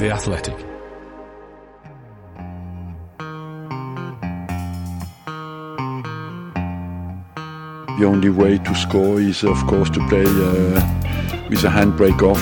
The Athletic. The only way to score is, of course, to play uh, with a handbrake off.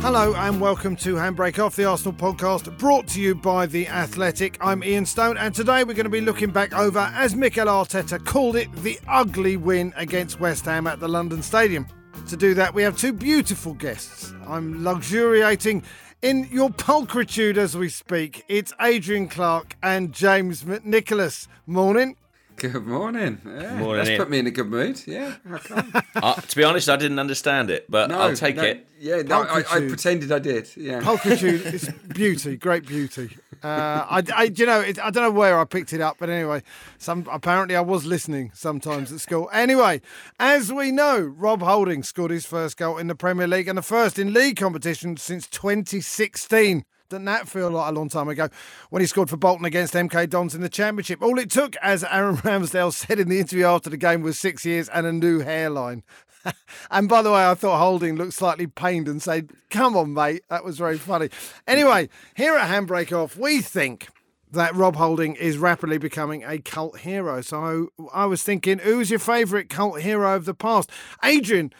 Hello and welcome to Handbrake Off, the Arsenal podcast, brought to you by The Athletic. I'm Ian Stone, and today we're going to be looking back over, as Mikel Arteta called it, the ugly win against West Ham at the London Stadium. To do that, we have two beautiful guests. I'm luxuriating in your pulchritude as we speak. It's Adrian Clarke and James McNicholas. Morning. Good morning. Yeah, Morning, That's Ian. put me in a good mood. Yeah. Uh, to be honest, I didn't understand it, but I'll take no, it. Yeah, no, I, I pretended I did. Yeah. Pulchritude is beauty, great beauty. Uh, I, I, you know, it, I don't know where I picked it up, but anyway, some apparently I was listening sometimes at school. Anyway, as we know, Rob Holding scored his first goal in the Premier League and the first in league competition since 2016. Doesn't that feel like a long time ago when he scored for Bolton against MK Dons in the Championship? All it took, as Aaron Ramsdale said in the interview after the game, was six years and a new hairline. and by the way, I thought Holding looked slightly pained and said, Come on, mate. That was very funny. Anyway, here at Handbrake Off, we think that Rob Holding is rapidly becoming a cult hero. So I was thinking, who's your favourite cult hero of the past? Adrian,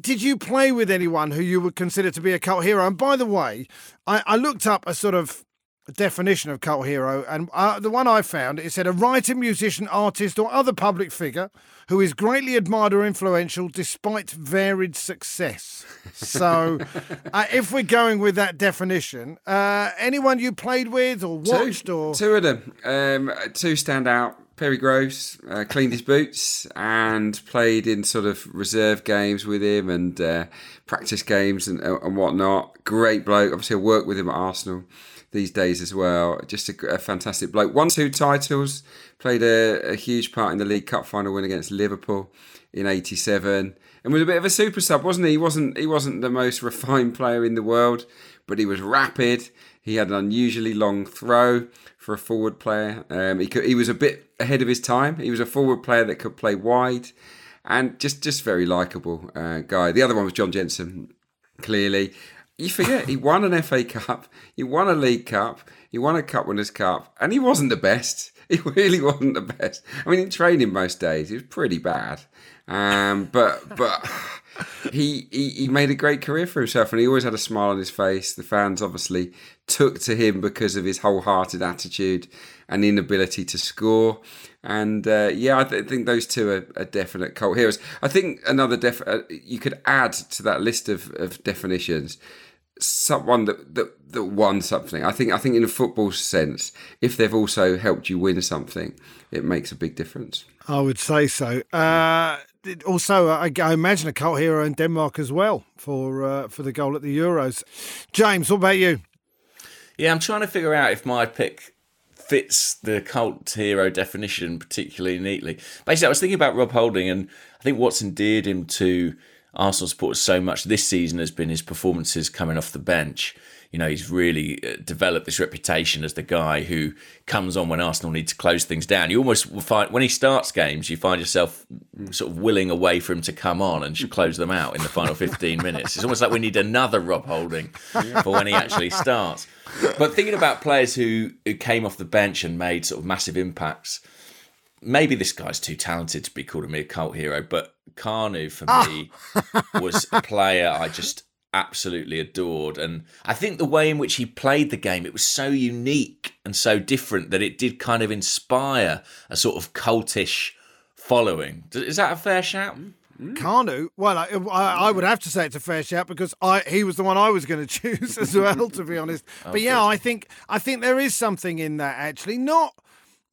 did you play with anyone who you would consider to be a cult hero? And by the way, I, I looked up a sort of definition of cult hero, and uh, the one I found it said a writer, musician, artist, or other public figure who is greatly admired or influential despite varied success. So, uh, if we're going with that definition, uh, anyone you played with or watched two, or two of them. Um, two stand out. Perry Groves uh, cleaned his boots and played in sort of reserve games with him and uh, practice games and, and whatnot. Great bloke. Obviously, I work with him at Arsenal these days as well. Just a, a fantastic bloke. Won two titles. Played a, a huge part in the League Cup final win against Liverpool in '87, and was a bit of a super sub, wasn't he? He wasn't. He wasn't the most refined player in the world, but he was rapid. He had an unusually long throw for a forward player. Um, he could, he was a bit ahead of his time. He was a forward player that could play wide, and just just very likable uh, guy. The other one was John Jensen. Clearly, you forget he won an FA Cup, he won a League Cup, he won a Cup Winners' Cup, and he wasn't the best. He really wasn't the best. I mean, in training most days, he was pretty bad. Um, but but he, he he made a great career for himself, and he always had a smile on his face. The fans obviously took to him because of his wholehearted attitude and inability to score. And uh, yeah, I th- think those two are, are definite cult heroes. I think another def uh, you could add to that list of, of definitions someone that, that that won something. I think I think in a football sense, if they've also helped you win something, it makes a big difference. I would say so. Uh, also, I, I imagine a cult hero in Denmark as well for uh, for the goal at the Euros. James, what about you? Yeah, I'm trying to figure out if my pick fits the cult hero definition particularly neatly. Basically, I was thinking about Rob Holding, and I think what's endeared him to Arsenal supporters so much this season has been his performances coming off the bench. You know, he's really uh, developed this reputation as the guy who comes on when Arsenal need to close things down. You almost find when he starts games, you find yourself sort of willing away for him to come on and close them out in the final 15 minutes. It's almost like we need another Rob Holding for when he actually starts. But thinking about players who, who came off the bench and made sort of massive impacts, maybe this guy's too talented to be called a mere cult hero, but Kanu for me was a player I just absolutely adored. And I think the way in which he played the game, it was so unique and so different that it did kind of inspire a sort of cultish following. Is that a fair shout? Kanu. Well, I, I, I would have to say it's a fair shout because I he was the one I was going to choose as well, to be honest. But yeah, I think I think there is something in that actually. Not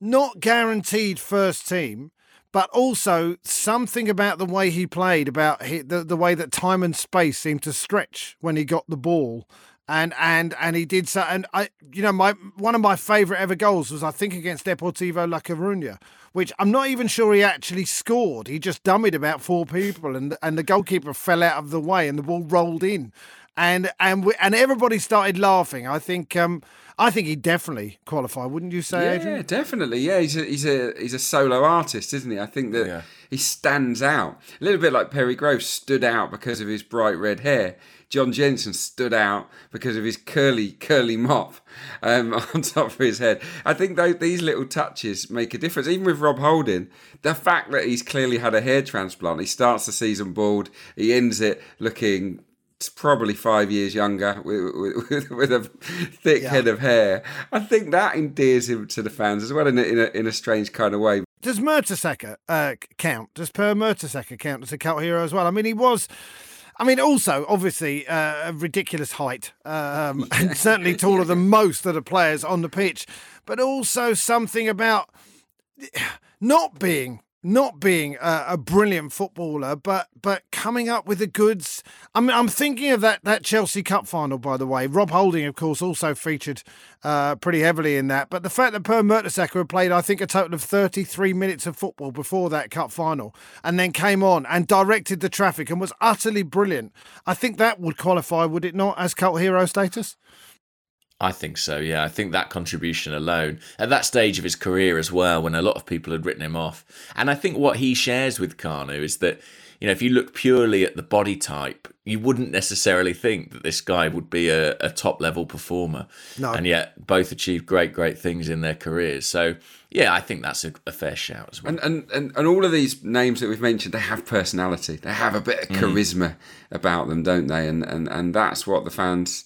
not guaranteed first team, but also something about the way he played, about he, the the way that time and space seemed to stretch when he got the ball. And and and he did so. And I, you know, my one of my favourite ever goals was I think against Deportivo La Coruña, which I'm not even sure he actually scored. He just dummied about four people, and and the goalkeeper fell out of the way, and the ball rolled in. And and we, and everybody started laughing. I think um, I think he definitely qualify, wouldn't you say, Yeah, Adrian? definitely. Yeah, he's a he's a he's a solo artist, isn't he? I think that Yeah. he stands out a little bit like Perry Groves stood out because of his bright red hair. John Jensen stood out because of his curly curly mop um, on top of his head. I think though these little touches make a difference. Even with Rob Holding, the fact that he's clearly had a hair transplant. He starts the season bald. He ends it looking probably five years younger with, with, with a thick head of hair. I think that endears him to the fans as well in a, in a, in a strange kind of way. Does Mertesacker uh, count? Does Per Mertesacker count as a cult hero as well? I mean, he was. I mean, also obviously uh, a ridiculous height, um, and certainly taller than most of the players on the pitch, but also something about not being not being a, a brilliant footballer, but but coming up with the goods. I mean, I'm thinking of that that Chelsea Cup final, by the way. Rob Holding, of course, also featured uh, pretty heavily in that. But the fact that Per Mertesacker had played, I think, a total of 33 minutes of football before that cup final, and then came on and directed the traffic and was utterly brilliant. I think that would qualify, would it not, as cult hero status? I think so, yeah. I think that contribution alone, at that stage of his career as well, when a lot of people had written him off. And I think what he shares with Kanu is that, you know, if you look purely at the body type, you wouldn't necessarily think that this guy would be a, a top level performer. No. And yet both achieved great, great things in their careers. So, yeah, I think that's a, a fair shout as well. And, and, and, and all of these names that we've mentioned, they have personality. They have a bit of mm. charisma about them, don't they? And, and and that's what the fans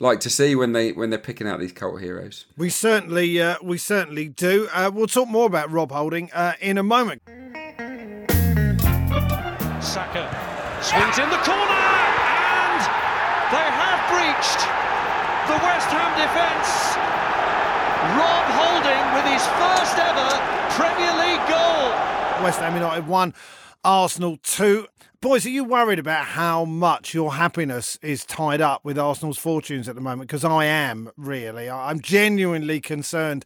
like to see when they when they're picking out these cult heroes. We certainly, uh, we certainly do. Uh, we'll talk more about Rob Holding uh, in a moment. Saka swings in the corner and they have breached the West Ham defence. Rob Holding with his first ever Premier League goal. West Ham United one, Arsenal two. Boys, are you worried about how much your happiness is tied up with Arsenal's fortunes at the moment? Because I am really. I'm genuinely concerned.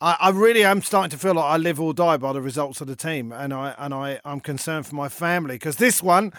I, I really am starting to feel like I live or die by the results of the team, and I and I I'm concerned for my family because this one,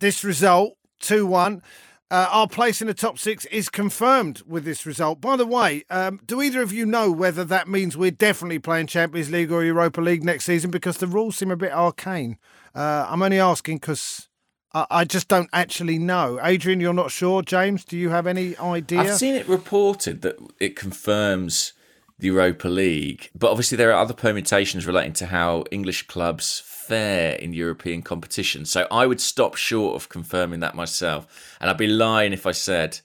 this result two one. Uh, our place in the top six is confirmed with this result. By the way, um, do either of you know whether that means we're definitely playing Champions League or Europa League next season? Because the rules seem a bit arcane. Uh, I'm only asking because I, I just don't actually know. Adrian, you're not sure. James, do you have any idea? I've seen it reported that it confirms the Europa League, but obviously there are other permutations relating to how English clubs fare in European competition. So I would stop short of confirming that myself, and I'd be lying if I said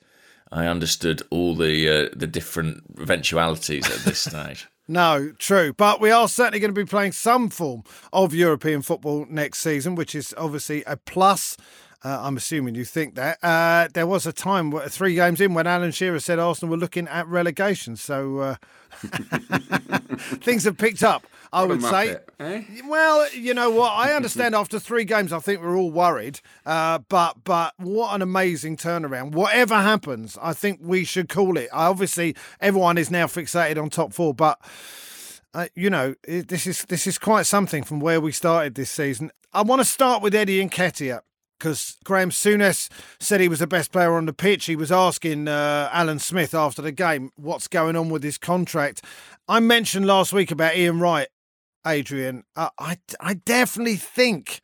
I understood all the uh, the different eventualities at this stage. No, true. But we are certainly going to be playing some form of European football next season, which is obviously a plus. Uh, I'm assuming you think that. Uh, there was a time, three games in, when Alan Shearer said Arsenal were looking at relegation. So uh, things have picked up, I What would say. muppet, eh? Well, you know what? I understand after three games, I think we're all worried. Uh, but but what an amazing turnaround. Whatever happens, I think we should call it. I, Obviously, everyone is now fixated on top four, but uh, you know it, this is this is quite something from where we started this season. I want to start with Eddie Nketiah because Graham Souness said he was the best player on the pitch. He was asking uh, Alan Smith after the game what's going on with his contract. I mentioned last week about Ian Wright, Adrian. Uh, I I definitely think.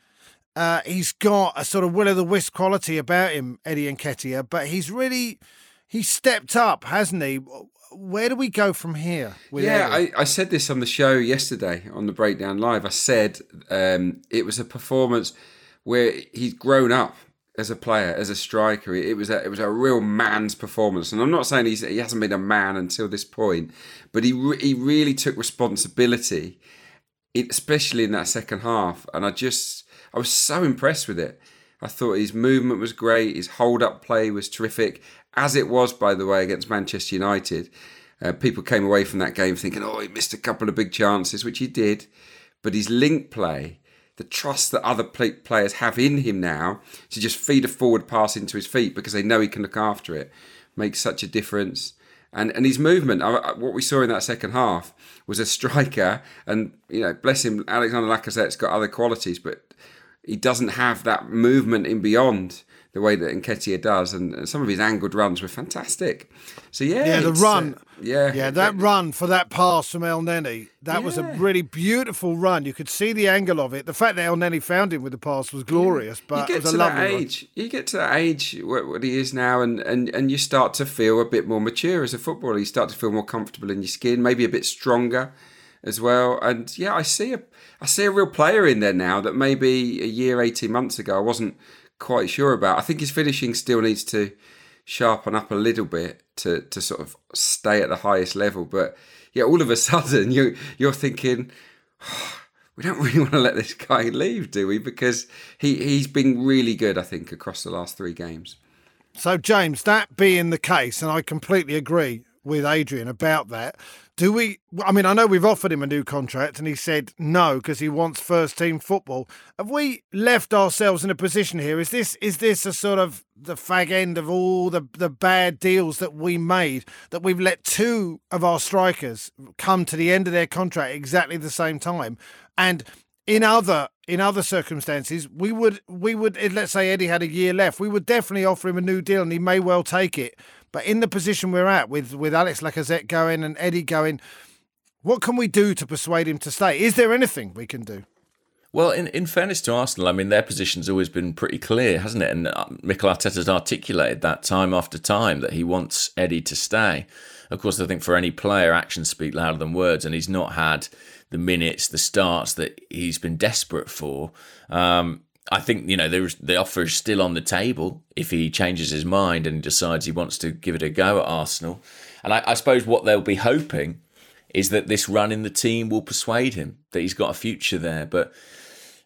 Uh, he's got a sort of will o' the wisp quality about him, Eddie Nketiah, but he's really he's stepped up, hasn't he? Where do we go from here? With Yeah, I, I said this on the show yesterday on the Breakdown Live. I said um, it was a performance where he's grown up as a player, as a striker. It was a, it was a real man's performance, and I'm not saying he's, he hasn't been a man until this point, but he re- he really took responsibility, it, especially in that second half. And I just I was so impressed with it. I thought his movement was great, his hold up play was terrific, as it was by the way against Manchester United. Uh, people came away from that game thinking, oh, he missed a couple of big chances, which he did. But his link play, the trust that other players have in him now to just feed a forward pass into his feet because they know he can look after it, makes such a difference. And and his movement, what we saw in that second half was a striker, and you know, bless him, Alexander Lacazette's got other qualities, but he doesn't have that movement in beyond the way that Nketiah does, and, some of his angled runs were fantastic. So yeah, Yeah, the uh, run. yeah, Yeah, that run for that pass from Elneny, that was a really beautiful run. You could see the angle of it. The fact that Elneny found him with the pass was glorious, but you get was to a that lovely run. age. You get to that age what, what he is now, and, and and you start to feel a bit more mature as a footballer. You start to feel more comfortable in your skin, maybe a bit stronger as well. And yeah, I see a I see a real player in there now that maybe a year, eighteen months ago, I wasn't quite sure about. I think his finishing still needs to sharpen up a little bit to to sort of stay at the highest level. But yeah, all of a sudden you you're thinking we don't really want to let this guy leave, do we? Because he, he's been really good, I think, across the last three games. So, James, that being the case, and I completely agree with Adrian about that. Do we? I mean, I know we've offered him a new contract, and he said no because he wants first team football. Have we left ourselves in a position here? Is this is this a sort of the fag end of all the the bad deals that we made? That we've let two of our strikers come to the end of their contract exactly the same time, and in other in other circumstances, we would we would let's say Eddie had a year left, we would definitely offer him a new deal, and he may well take it. But in the position we're at with with Alex Lacazette going and Eddie going, what can we do to persuade him to stay? Is there anything we can do? Well, in, in fairness to Arsenal, I mean, their position's always been pretty clear, hasn't it? And uh, Mikel Arteta's articulated that time after time that he wants Eddie to stay. Of course, I think for any player, actions speak louder than words, and he's not had the minutes, the starts that he's been desperate for. Um, I think you know there's the offer is still on the table if he changes his mind and decides he wants to give it a go at Arsenal. And I, I suppose what they'll be hoping is that this run in the team will persuade him that he's got a future there. But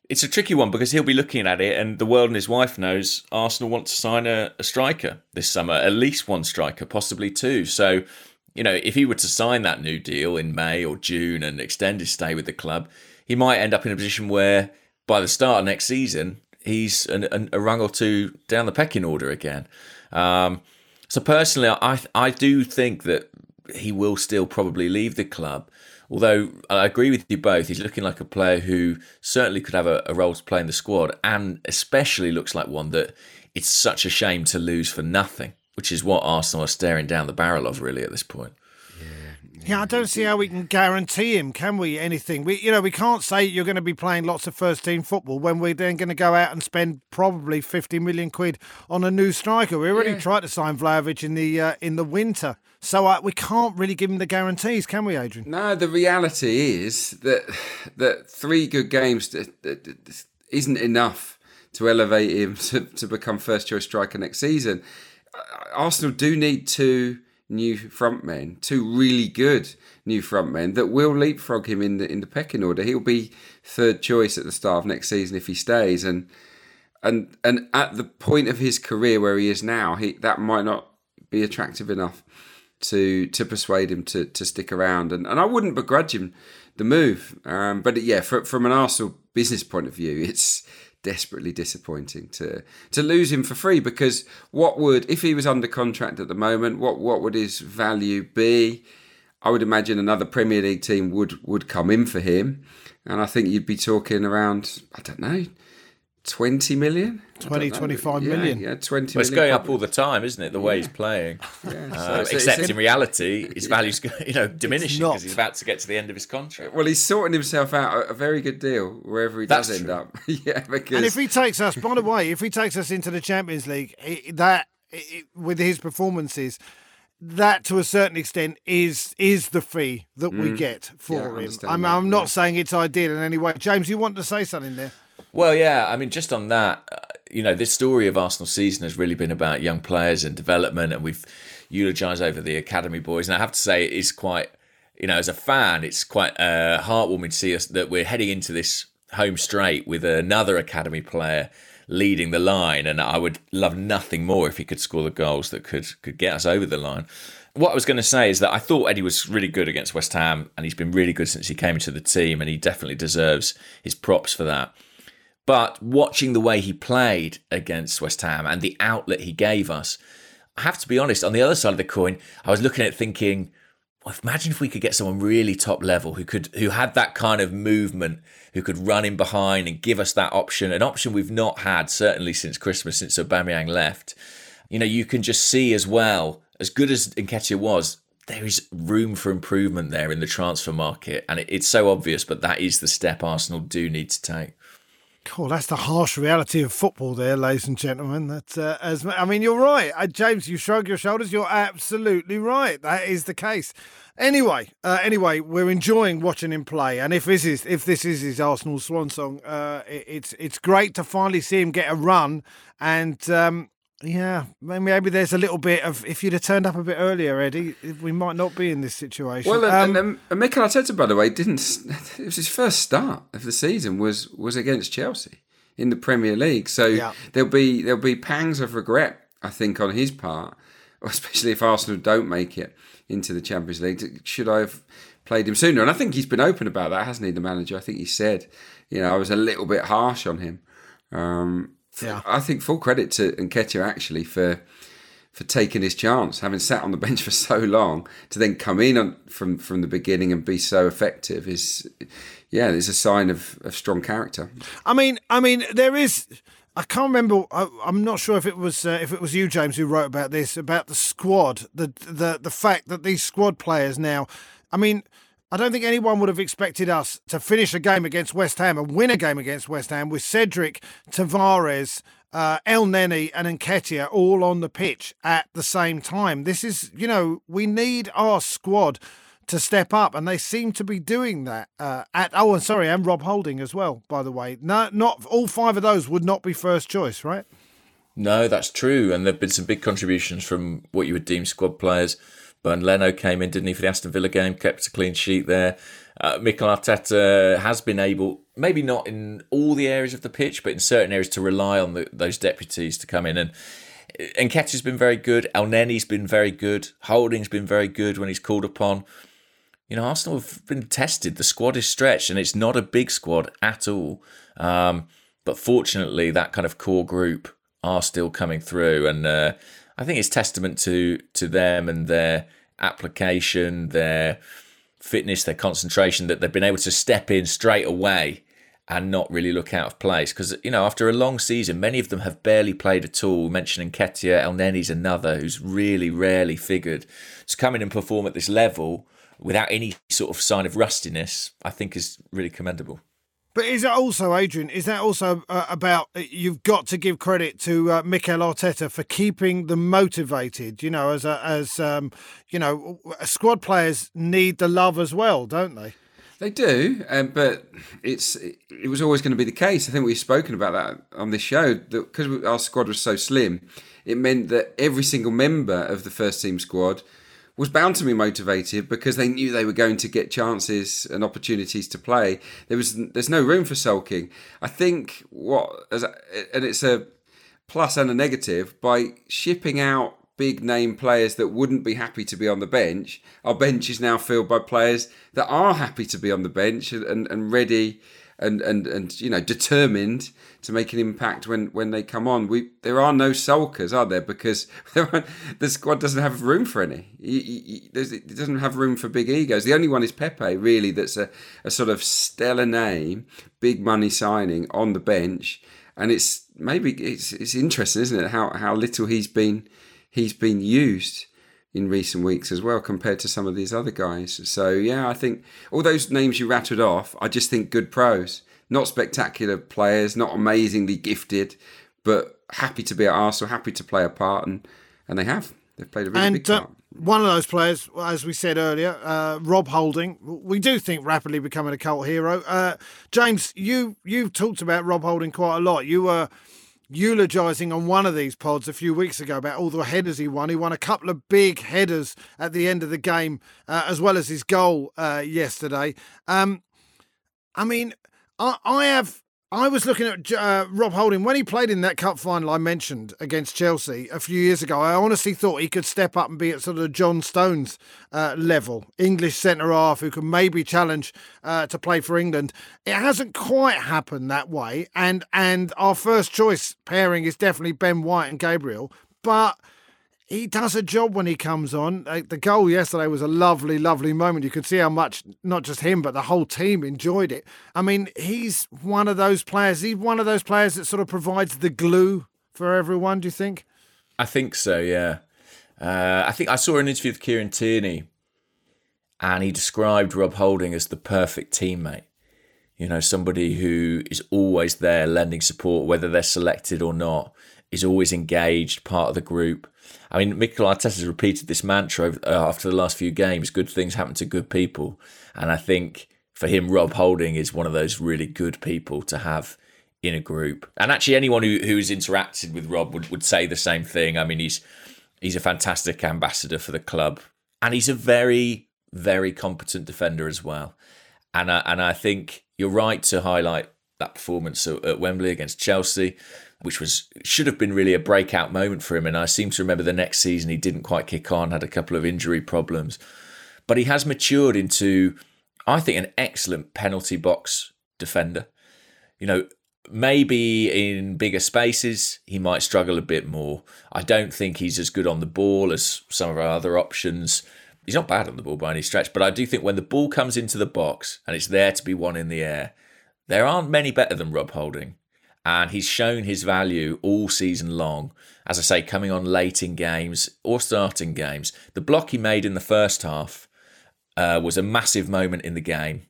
it's a tricky one because he'll be looking at it, and the world and his wife knows Arsenal want to sign a, a striker this summer, at least one striker, possibly two. So, you know, if he were to sign that new deal in May or June and extend his stay with the club, he might end up in a position where by the start of next season he's an, an, a rung or two down the pecking order again. Um, so personally, I I do think that he will still probably leave the club. Although I agree with you both, he's looking like a player who certainly could have a, a role to play in the squad, and especially looks like one that it's such a shame to lose for nothing, which is what Arsenal are staring down the barrel of really at this point. Yeah, I don't see how we can guarantee him, can we? Anything? We, you know, we can't say you're going to be playing lots of first team football when we're then going to go out and spend probably 50 million quid on a new striker. We already tried to sign Vlahovic in the uh, in the winter, so uh, we can't really give him the guarantees, can we, Adrian? No, the reality is that that three good games isn't enough to elevate him to, to become first choice striker next season. Arsenal do need two new front men, two really good new front men that will leapfrog him in the in the pecking order. He'll be third choice at the start of next season if he stays, and and and at the point of his career where he is now, he that might not be attractive enough to to persuade him to to stick around. And and I wouldn't begrudge him the move, um, but yeah, from from an Arsenal business point of view, it's desperately disappointing to to lose him for free because what would if he was under contract at the moment what what would his value be? I would imagine another Premier League team would would come in for him. And I think you'd be talking around I don't know 20 million 20, know. 25 yeah, million. yeah 20 Well, it's million going up all the time, isn't it? The way he's playing. So Uh, it's- except in reality, his value's you know diminishing because he's about to get to the end of his contract. well, he's sorting himself out a, a very good deal wherever he does That's end up. yeah, because And if he takes us, by the way, if he takes us into the Champions League, i that i with his performances, that to a certain extent is is the fee that we get Mm. Yeah, for him. I'm, I'm not saying it's ideal in any way. James, you want to say something there? Well, yeah, I mean, just on that, uh, you know, this story of Arsenal season has really been about young players and development, and we've eulogised over the academy boys. And I have to say, it is quite, you know, as a fan, it's quite uh, heartwarming to see us that we're heading into this home straight with another academy player leading the line. And I would love nothing more if he could score the goals that could could get us over the line. What I was going to say is that I thought Eddie was really good against West Ham, and he's been really good since he came into the team, and he definitely deserves his props for that. But watching the way he played against West Ham and the outlet he gave us, I have to be honest, on the other side of the coin, I was looking at thinking, imagine if we could get someone really top level who could who had that kind of movement, who could run in behind and give us that option, an option we've not had certainly since Christmas, since Aubameyang left. You know, you can just see as well, as good as Nketiah was, there is room for improvement there in the transfer market, and it, it's so obvious. But that is the step Arsenal do need to take. Cool, that's the harsh reality of football, there, ladies and gentlemen. That uh, as I mean, you're right, uh, James. You shrug your shoulders. You're absolutely right. That is the case. Anyway, uh, anyway, we're enjoying watching him play, and if this is if this is his Arsenal swan song, uh, it, it's it's great to finally see him get a run. And um, yeah, maybe there's a little bit of if you'd have turned up a bit earlier, Eddie, we might not be in this situation. Well, um, and, and Mikel Arteta, by the way, didn't. It was his first start of the season was was against Chelsea in the Premier League. So yeah. there'll be there'll be pangs of regret, I think, on his part, especially if Arsenal don't make it into the Champions League. Should I have played him sooner? And I think he's been open about that, hasn't he? The manager, I think he said, you know, I was a little bit harsh on him. Um, yeah. I think full credit to Nketiah actually for for taking his chance, having sat on the bench for so long, to then come in on, from from the beginning and be so effective is, yeah, it's a sign of, of strong character. I mean, I mean, there is. I can't remember. I, am not sure if it was uh, if it was you, James, who wrote about this about the squad, the the the fact that these squad players now. I mean, I don't think anyone would have expected us to finish a game against West Ham and win a game against West Ham with Cedric, Tavares, uh, Elneny, and Nketiah all on the pitch at the same time. This is, you know, we need our squad to step up, and they seem to be doing that. Uh, at oh, and sorry, and Rob Holding as well. By the way, no, not all five of those would not be first choice, right? No, that's true, and there've been some big contributions from what you would deem squad players. Bernd Leno came in, didn't he, for the Aston Villa game, kept a clean sheet there. Uh, Mikel Arteta has been able, maybe not in all the areas of the pitch, but in certain areas to rely on the, those deputies to come in. And Nketiah's been very good. Elneny's been very good. Holding's been very good when he's called upon. You know, Arsenal have been tested. The squad is stretched, and it's not a big squad at all. Um, but fortunately, that kind of core group are still coming through, and uh, I think it's testament to to them and their application, their fitness, their concentration that they've been able to step in straight away and not really look out of place. Because you know, after a long season, many of them have barely played at all. Mentioning Ketia, Elneny's another who's really rarely figured. To come in and perform at this level without any sort of sign of rustiness, I think is really commendable. But is it also, Adrian? Is that also uh, about uh, you've got to give credit to uh, Mikel Arteta for keeping them motivated? You know, as a, as um, you know, squad players need the love as well, don't they? They do, um, but it's it was always going to be the case. I think we've spoken about that on this show because our squad was so slim. It meant that every single member of the first team squad was bound to be motivated because they knew they were going to get chances and opportunities to play. There was there's no room for sulking. I think what as and it's a plus and a negative by shipping out big name players that wouldn't be happy to be on the bench. Our bench is now filled by players that are happy to be on the bench and, and ready and, and, and you know determined to make an impact when, when they come on. We there are no sulkers, are there? Because the squad doesn't have room for any. it doesn't have room for big egos. The only one is Pepe, really. That's a, a sort of stellar name, big money signing on the bench, and it's maybe it's it's interesting, isn't it? How how little he's been he's been used in recent weeks as well compared to some of these other guys. So yeah, I think all those names you rattled off, I just think good pros, not spectacular players, not amazingly gifted, but happy to be at Arsenal, happy to play a part, and and they have. They've played a really and, big uh, part. Uh, one of those players, as we said earlier, uh, Rob Holding, we do think rapidly becoming a cult hero. Uh, James, you you've talked about Rob Holding quite a lot. You were eulogising on one of these pods a few weeks ago about all the headers he won. He won a couple of big headers at the end of the game, uh, as well as his goal uh, yesterday. Um, I mean, I, I have I was looking at uh, Rob Holding when he played in that cup final I mentioned against Chelsea a few years ago. I honestly thought he could step up and be at sort of John Stones uh, level, English centre half who can maybe challenge uh, to play for England. It hasn't quite happened that way, and and our first choice pairing is definitely Ben White and Gabriel, but he does a job when he comes on. The goal yesterday was a lovely, lovely moment. You could see how much not just him but the whole team enjoyed it. I mean, he's one of those players. He's one of those players that sort of provides the glue for everyone. Do you think? I think so. Yeah. Uh, I think I saw an interview with Kieran Tierney, and he described Rob Holding as the perfect teammate. You know, somebody who is always there lending support, whether they're selected or not, is always engaged, part of the group. I mean, Mikel Arteta has repeated this mantra uh, after the last few games good things happen to good people. And I think for him, Rob Holding is one of those really good people to have in a group. And actually, anyone who, who's interacted with Rob would, would say the same thing. I mean, he's he's a fantastic ambassador for the club, and he's a very, very competent defender as well. And I, and I think you're right to highlight that performance at, Wembley against Chelsea which was should have been really a breakout moment for him. And I seem to remember the next season he didn't quite kick on, had a couple of injury problems, but he has matured into, I think, an excellent penalty box defender. You know, maybe in bigger spaces he might struggle a bit more. I don't think he's as good on the ball as some of our other options. He's not bad on the ball by any stretch, but I do think when the ball comes into the box and it's there to be won in the air, there aren't many better than Rob Holding and he's shown his value all season long. As I say, coming on late in games or starting games. The block he made in the first half uh, was a massive moment in the game,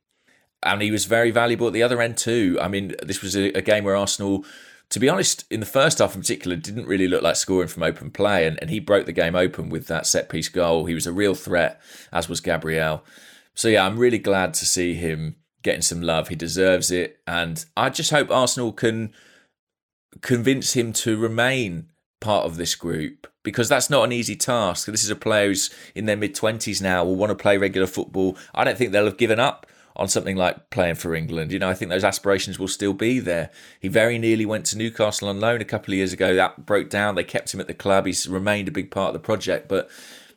and he was very valuable at the other end too. I mean, this was a, a game where Arsenal. To be honest, in the first half in particular, didn't really look like scoring from open play, and, and he broke the game open with that set piece goal. He was a real threat, as was Gabriel. So yeah, I'm really glad to see him getting some love. He deserves it. And I just hope Arsenal can convince him to remain part of this group because that's not an easy task. This is a player who's in their mid 20s now, will want to play regular football. I don't think they'll have given up on something like playing for England. You know, I think those aspirations will still be there. He very nearly went to Newcastle on loan a couple of years ago. That broke down. They kept him at the club. He's remained a big part of the project. But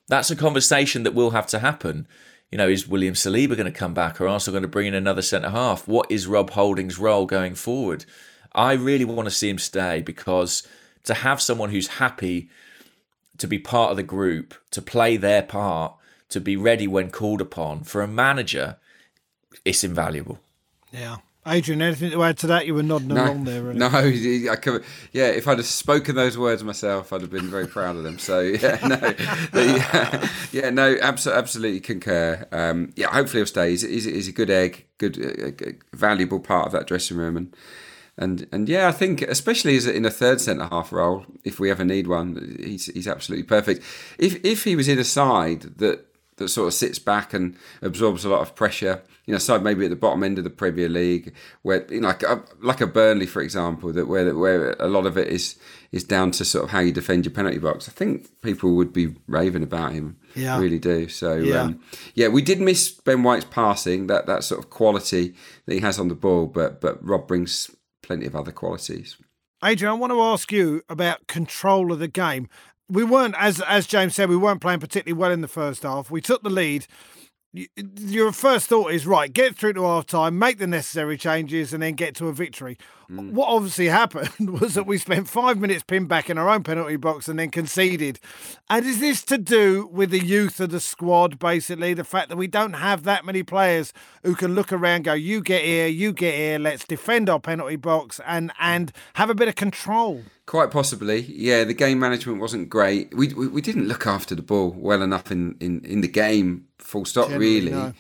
that's a conversation that will have to happen you know, is William Saliba going to come back or Arsenal going to bring in another centre half? What is Rob Holding's role going forward? I really want to see him stay because to have someone who's happy to be part of the group, to play their part, to be ready when called upon for a manager, it's invaluable. Yeah. Adrian, anything to add to that? You were nodding no, along there. Really. No, I could, yeah. If I'd have spoken those words myself, I'd have been very proud of them. So yeah, no, the, yeah, no, absolutely, absolutely concur. Um, yeah, hopefully he'll stay. He's, he's, he's a good egg, good, uh, valuable part of that dressing room, and and and yeah, I think especially as in a third centre half role, if we ever need one, he's he's absolutely perfect. If if he was in a side that that sort of sits back and absorbs a lot of pressure. You know, side maybe at the bottom end of the Premier League, where you know, like a, like a Burnley, for example, that where where a lot of it is is down to sort of how you defend your penalty box. I think people would be raving about him. Yeah, really do. So yeah, um, yeah, we did miss Ben White's passing, that that sort of quality that he has on the ball, but but Rob brings plenty of other qualities. Adrian, I want to ask you about control of the game we weren't, as as James said, we weren't playing particularly well in the first half. We took the lead. Your first thought is right, get through to half time, make the necessary changes, and then get to a victory. Mm. What obviously happened was that we spent five minutes pinned back in our own penalty box and then conceded. And is this to do with the youth of the squad, basically? The fact that we don't have that many players who can look around, go, you get here, you get here, let's defend our penalty box and, and have a bit of control? Quite possibly, yeah. The game management wasn't great. We we, we didn't look after the ball well enough in, in, in the game. Full stop. Generally, really, no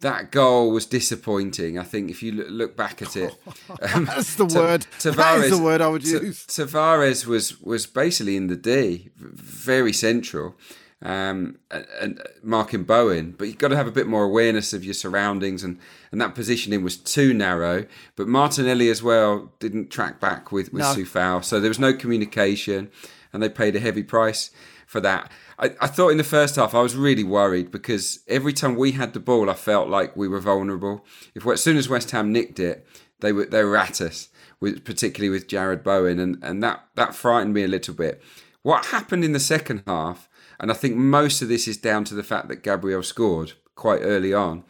that goal was disappointing. I think if you look back at it, um, that's the word. Tavares, that is the word I would use. Tavares was was basically in the D, very central, um, and marking Bowen. But you've got to have a bit more awareness of your surroundings, and, and that positioning was too narrow. But Martinelli as well didn't track back with with no. Coufal, so there was no communication, and they paid a heavy price for that. I, I thought in the first half I was really worried because every time we had the ball, I felt like we were vulnerable. If as soon as West Ham nicked it, they were they were at us, with, particularly with Jarrod Bowen, and and that that frightened me a little bit. What happened in the second half, and I think most of this is down to the fact that Gabriel scored quite early on,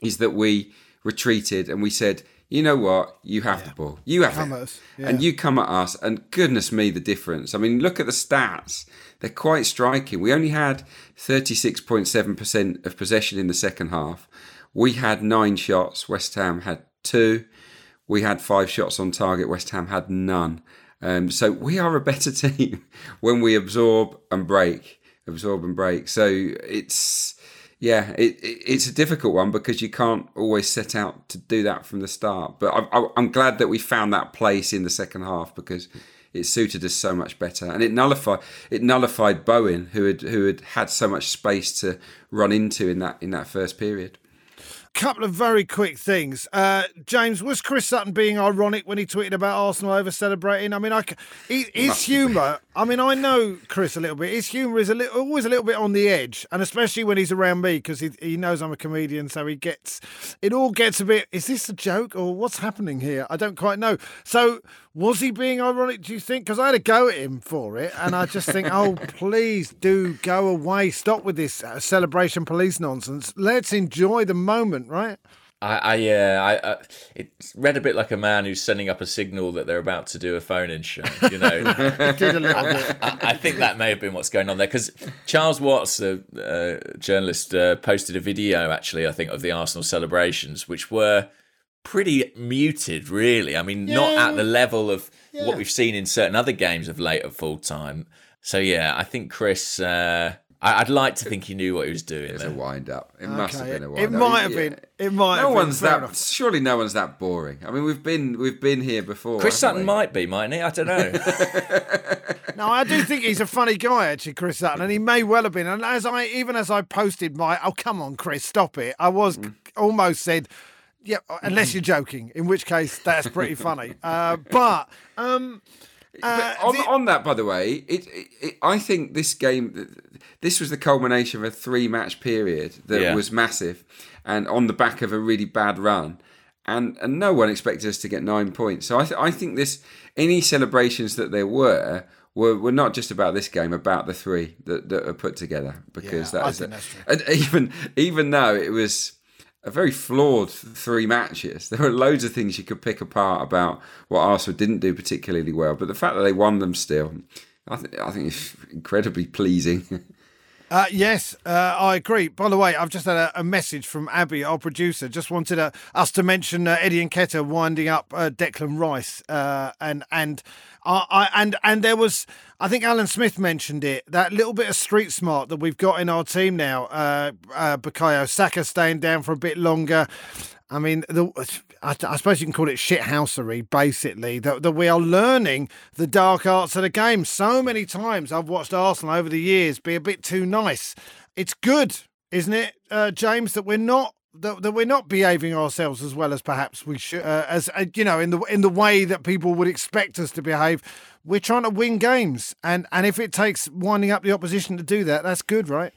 is that we retreated and we said, you know what? You have the ball. You have Come it. at us, yeah. And you come at us, and goodness me, the difference. I mean, look at the stats. They're quite striking. We only had 36.7% of possession in the second half. We had nine shots. West Ham had two. We had five shots on target. West Ham had none. Um, so we are a better team when we absorb and break, absorb and break. So it's yeah, it, it, it's a difficult one because you can't always set out to do that from the start. But I, I'm glad that we found that place in the second half because it suited us so much better, and it nullified it nullified Bowen, who had who had had so much space to run into in that in that first period. A couple of very quick things. Uh, James, was Chris Sutton being ironic when he tweeted about Arsenal over celebrating? I mean, I he- his humour. I mean, I know Chris a little bit. His humour is a little, always a little bit on the edge, and especially when he's around me because he, he knows I'm a comedian, so he gets it all gets a bit. Is this a joke or what's happening here? I don't quite know. So, was he being ironic? Do you think? Because I had a go at him for it, and I just think, oh, please do go away. Stop with this uh, celebration police nonsense. Let's enjoy the moment, right? I, I yeah, I, I it read a bit like a man who's sending up a signal that they're about to do a phone-in show. You know, Did a bit. I, I think that may have been what's going on there because Charles Watts, the uh, journalist, uh, posted a video actually, I think, of the Arsenal celebrations, which were pretty muted, really. I mean, not at the level of what we've seen in certain other games of late at full time. So yeah, I think Chris. Uh, I, I'd like to think he knew what he was doing. It's there. a wind up. It must have been a wind up. It might have been. It might No have been. one's Fair that. enough. Surely, no one's that boring. I mean, we've been we've been here before. Chris haven't Sutton we? might be, mightn't he? I don't know. No, I do think he's a funny guy, actually, Chris Sutton, and he may well have been. And as I, even as I posted my, oh come on, Chris, stop it. I was Mm. almost said, yeah, unless you're joking, in which case that's pretty funny. Uh, but um, uh, But on, the- on that, by the way, it, it, it, I think this game, this was the culmination of a three-match period that Yeah. was massive, and on the back of a really bad run, and and no one expected us to get nine points. So I, th- I think this any celebrations that there were. Were, were not just about this game, about the three that, that are put together. Because Yeah, that I is, think a- that's true. and even even though it was a very flawed three matches. There were loads of things you could pick apart about what Arsenal didn't do particularly well, but the fact that they won them still, I, th- I think is incredibly pleasing. Uh, yes, uh, I agree. By the way, I've just had a, a message from Abby, our producer. Just wanted uh, us to mention uh, Eddie Nketiah winding up uh, Declan Rice, uh, and and I and and there was, I think Alan Smith mentioned it. That little bit of street smart that we've got in our team now. Uh, uh, Bukayo Saka staying down for a bit longer. I mean, the, I, I suppose you can call it shithousery, basically, that, that we are learning the dark arts of the game. So many times I've watched Arsenal over the years be a bit too nice. It's good, isn't it, uh, James, that we're not. That, that we're not behaving ourselves as well as perhaps we should, uh, as uh, you know, in the in the way that people would expect us to behave. We're trying to win games, and and if it takes winding up the opposition to do that, that's good, right?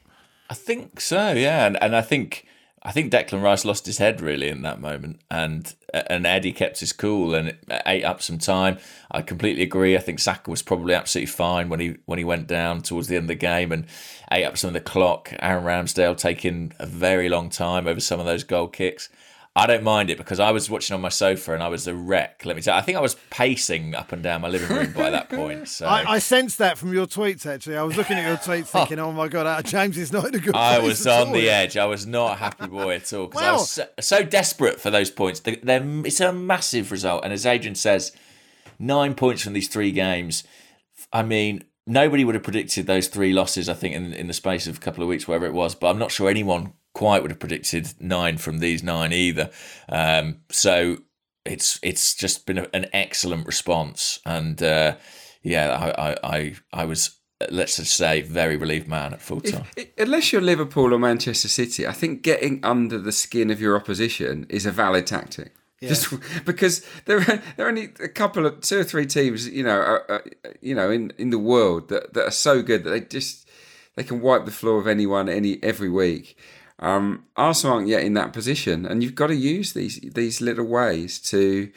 I think so, yeah, and and I think I think Declan Rice lost his head really in that moment, and and Eddie kept his cool and ate up some time. I completely agree. I think Saka was probably absolutely fine when he when he went down towards the end of the game and ate up some of the clock. Aaron Ramsdale taking a very long time over some of those goal kicks. I don't mind it because I was watching on my sofa and I was a wreck. Let me tell you, I think I was pacing up and down my living room by that point. So I, I sensed that from your tweets. Actually, I was looking at your tweets, thinking, "Oh my god, uh, James is not in a good." I was on all the edge. I was not a happy boy at all because I was so, so desperate for those points. They- They're, it's a massive result, and as Adrian says, nine points from these three games. I mean, nobody would have predicted those three losses. I think in in the space of a couple of weeks, wherever it was. But I'm not sure anyone quite would have predicted nine from these nine either. Um, so it's it's just been a, an excellent response, and uh, yeah, I, I I I was let's just say very relieved man at full time. I- Unless you're Liverpool or Manchester City, I think getting under the skin of your opposition is a valid tactic. Just because there are there are only a couple of two or three teams, you know, are, are, you know, in, in the world that, that are so good that they just they can wipe the floor of anyone any every week. Um, Arsenal aren't yet in that position, and you've got to use these these little ways to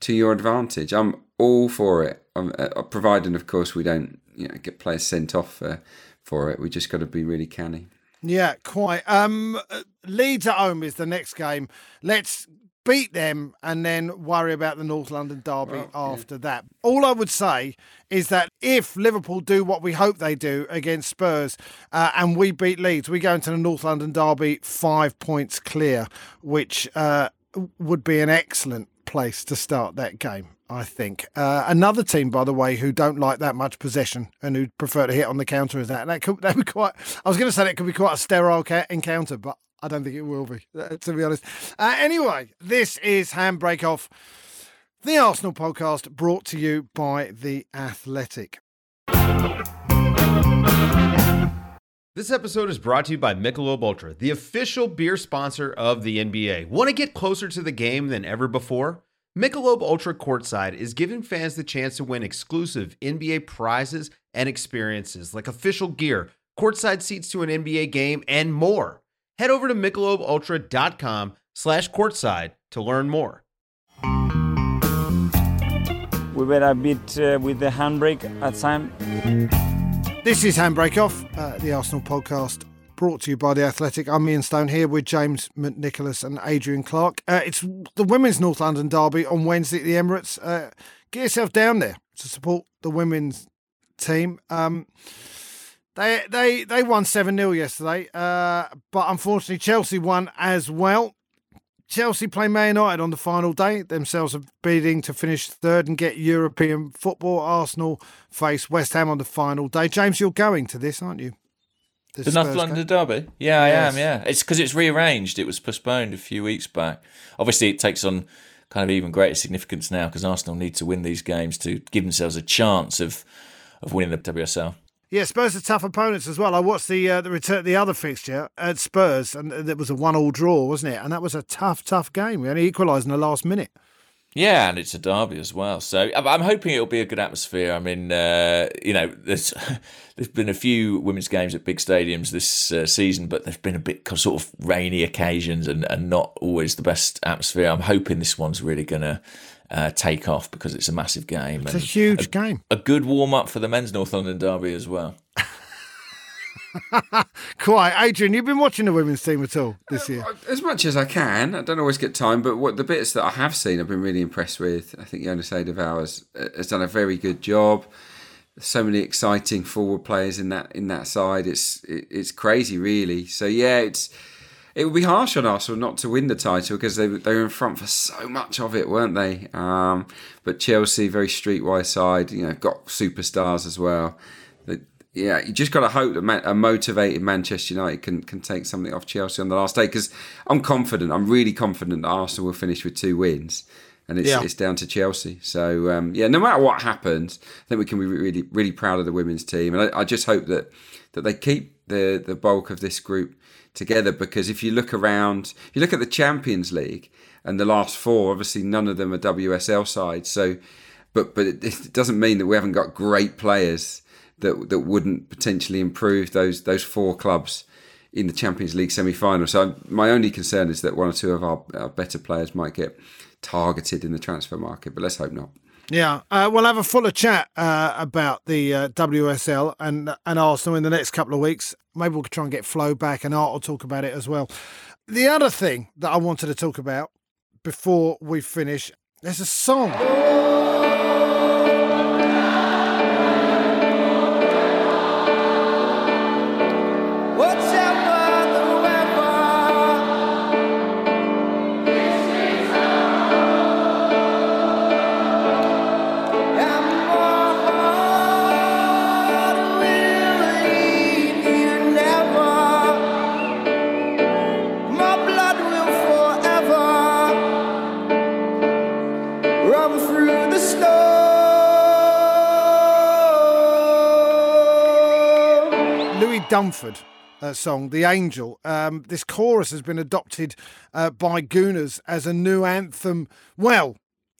to your advantage. I'm all for it, um, uh, providing, of course, we don't you know get players sent off for for it. We just got to be really canny. Yeah, quite. Um, uh, Leeds at home is the next game. Let's beat them and then worry about the North London derby after that. All I would say is that if Liverpool do what we hope they do against Spurs uh, and we beat Leeds, we go into the North London derby five points clear, which uh, would be an excellent place to start that game. I think uh, another team, by the way, who don't like that much possession and who prefer to hit on the counter is that. That could that be quite. I was going to say that could be quite a sterile ca- encounter, but I don't think it will be, uh, to be honest. Uh, anyway, this is Handbrake Off, the Arsenal podcast brought to you by The Athletic. This episode is brought to you by Michelob Ultra, the official beer sponsor of the NBA. Want to get closer to the game than ever before? Michelob Ultra Courtside is giving fans the chance to win exclusive NBA prizes and experiences like official gear, courtside seats to an NBA game, and more. Head over to michelobultra.com slash courtside to learn more. We were a bit uh, with the handbrake at time. This is Handbrake Off, uh, the Arsenal podcast brought to you by The Athletic. I'm Ian Stone here with James McNicholas and Adrian Clarke. Uh, it's the Women's North London Derby on Wednesday at the Emirates. Uh, get yourself down there to support the women's team. Um, they they they won 7 0 yesterday, uh, but unfortunately, Chelsea won as well. Chelsea play Man United on the final day, themselves are bidding to finish third and get European football. Arsenal face West Ham on the final day. James, you're going to this, aren't you? The Spurs North game? London Derby? Yeah, I Yes. am, yeah. It's because it's rearranged. It was postponed a few weeks back. Obviously, it takes on kind of even greater significance now because Arsenal need to win these games to give themselves a chance of, of winning the WSL. Yeah, Spurs are tough opponents as well. I watched the uh, the return the other fixture at Spurs, and it was a one all draw, wasn't it? And that was a tough, tough game. We only equalised in the last minute. Yeah, and it's a derby as well. So I'm hoping it'll be a good atmosphere. I mean, uh, you know, there's there's been a few women's games at big stadiums this uh, season, but there's been a bit sort of rainy occasions and, and not always the best atmosphere. I'm hoping this one's really to uh, take off because it's a massive game. It's a and huge game. a good warm up for the men's North London derby as well. Quite, Adrian. You've been watching the women's team at all this uh, year? Uh, as much as I can. I don't always get time, but what the bits that I have seen, I've been really impressed with. I think Jonas Eidevall has, uh, has done a very good job. So many exciting forward players in that in that side. It's it, it's crazy, really. So yeah, it's it would be harsh on Arsenal not to win the title because they they were in front for so much of it, weren't they? Um, but Chelsea, very streetwise side, you know, got superstars as well. That yeah, you just got to hope that man, a motivated Manchester United can can take something off Chelsea on the last day. Because I'm confident, I'm really confident that Arsenal will finish with two wins, and it's Yeah. it's down to Chelsea. So um, yeah, no matter what happens, I think we can be really really proud of the women's team, and I, I just hope that that they keep the the bulk of this group together. Because if you look around, if you look at the Champions League and the last four, obviously none of them are WSL sides. So, but but it, it doesn't mean that we haven't got great players that that wouldn't potentially improve those those four clubs in the Champions League semi-final. So my only concern is that one or two of our, our better players might get targeted in the transfer market, but let's hope not. Yeah, uh, we'll have a fuller chat uh, about the uh, WSL and and Arsenal in the next couple of weeks. Maybe we'll try and get Flo back, and Art will talk about it as well. The other thing that I wanted to talk about before we finish, there's a song. Louis Dunford uh, song, The Angel. Um, this chorus has been adopted uh, by Gooners as a new anthem. Well,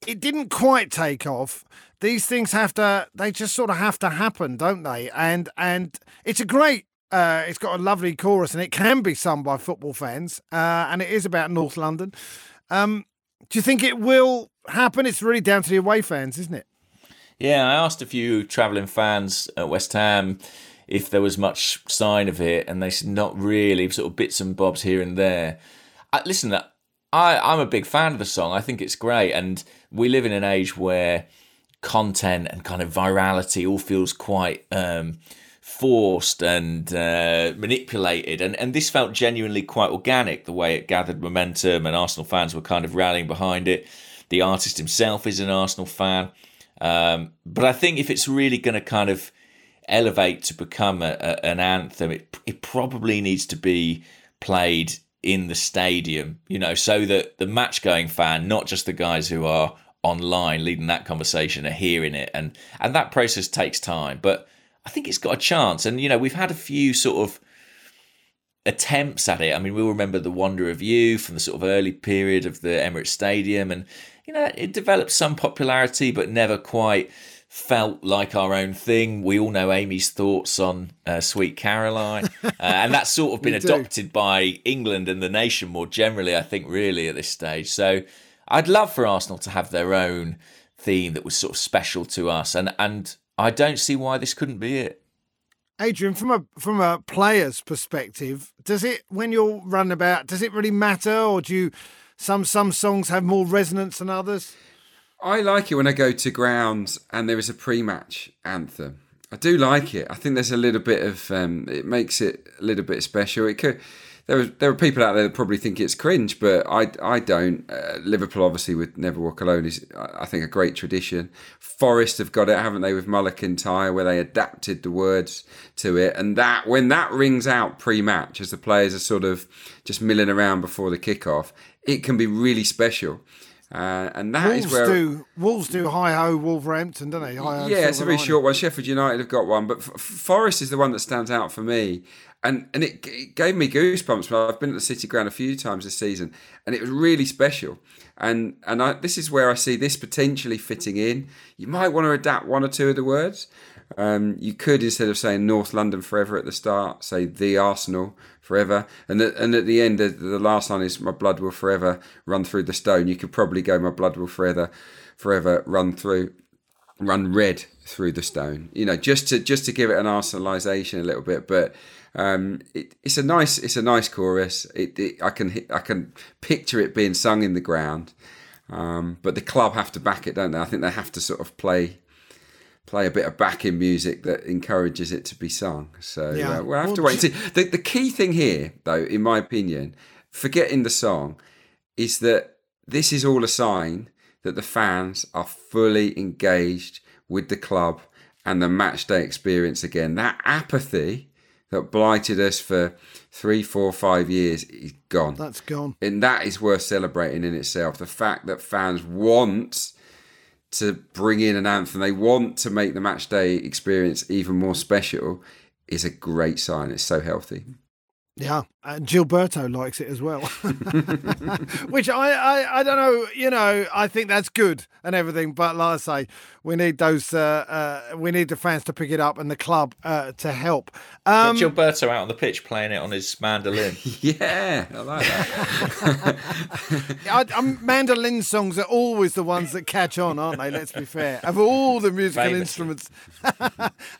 it didn't quite take off. These things have to, they just sort of have to happen, don't they? And and it's a great, uh, it's got a lovely chorus and it can be sung by football fans. Uh, and it is about North London. Um, do you think it will happen? It's really down to the away fans, isn't it? Yeah, I asked a few travelling fans at West Ham if there was much sign of it, and they said not really, sort of bits and bobs here and there. Uh, listen, uh, I, I'm a big fan of the song. I think it's great. And we live in an age where content and kind of virality all feels quite um, forced and uh, manipulated. And, and this felt genuinely quite organic, the way it gathered momentum, and Arsenal fans were kind of rallying behind it. The artist himself is an Arsenal fan. Um, but I think if it's really going to kind of elevate to become a, a, an anthem, it, it probably needs to be played in the stadium, you know, so that the match going fan, not just the guys who are online leading that conversation, are hearing it. And, and that process takes time. But I think it's got a chance. And, you know, we've had a few sort of attempts at it. I mean, we'll remember the Wonder of You from the sort of early period of the Emirates Stadium. And, you know, it developed some popularity, but never quite felt like our own thing. We all know Amy's thoughts on uh, Sweet Caroline, uh, and that's sort of been adopted by England and the nation more generally, I think, really, at this stage. So I'd love for Arsenal to have their own theme that was sort of special to us, and, and I don't see why this couldn't be it. Adrian, from a from a player's perspective, does it when you're running about, does it really matter, or do you some some songs have more resonance than others? I like it when I go to grounds and there is a pre-match anthem. I do like it. I think there's a little bit of um, it makes it a little bit special. It could there are there are people out there that probably think it's cringe, but I I don't. Uh, Liverpool obviously with Never Walk Alone is I think a great tradition. Forest have got it, haven't they, with Mull of Kintyre, where they adapted the words to it, and that when that rings out pre-match as the players are sort of just milling around before the kickoff, it can be really special. Uh, and that Wolves is where do Wolves do hi ho Wolverhampton, don't they? Hi-ho, yeah, it's a very short one. Sheffield United have got one, but F- Forest is the one that stands out for me, and and it, it gave me goosebumps. I've been at the City Ground a few times this season, and it was really special. And and I, this is where I see this potentially fitting in. You might want to adapt one or two of the words. Um, you could instead of saying North London forever at the start, say the Arsenal forever, and the, and at the end, the, the last line is my blood will forever run through the stone. You could probably go my blood will forever, forever run through, run red through the stone. You know, just to just to give it an arsenalisation a little bit, but. Um, it, it's a nice, it's a nice chorus. It, it, I can, I can picture it being sung in the ground, um, but the club have to back it, don't they? I think they have to sort of play play a bit of backing music that encourages it to be sung. So Yeah. uh, we'll have to wait and see. The, the key thing here, though, in my opinion, forgetting the song, is that this is all a sign that the fans are fully engaged with the club and the match day experience again. That apathy that blighted us for three, four, five years is gone. That's gone. And that is worth celebrating in itself. The fact that fans want to bring in an anthem, they want to make the match day experience even more special, is a great sign. It's so healthy. Yeah, and Gilberto likes it as well, which I, I I don't know. You know, I think that's good and everything, but like I say, we need those. Uh, uh, we need the fans to pick it up and the club uh, to help. Um, Got Gilberto out on the pitch playing it on his mandolin. Yeah, I like that. I, um, mandolin songs are always the ones that catch on, aren't they? Let's be fair. Of all the musical Famously. instruments.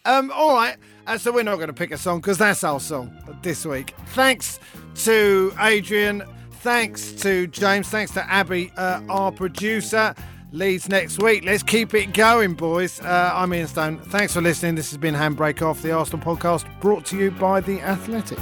um, all right. Uh, so we're not going to pick a song because that's our song this week. Thanks to Adrian. Thanks to James. Thanks to Abby, uh, our producer. Leeds next week. Let's keep it going, boys. Uh, I'm Ian Stone. Thanks for listening. This has been Handbrake Off, the Arsenal podcast, brought to you by The Athletic.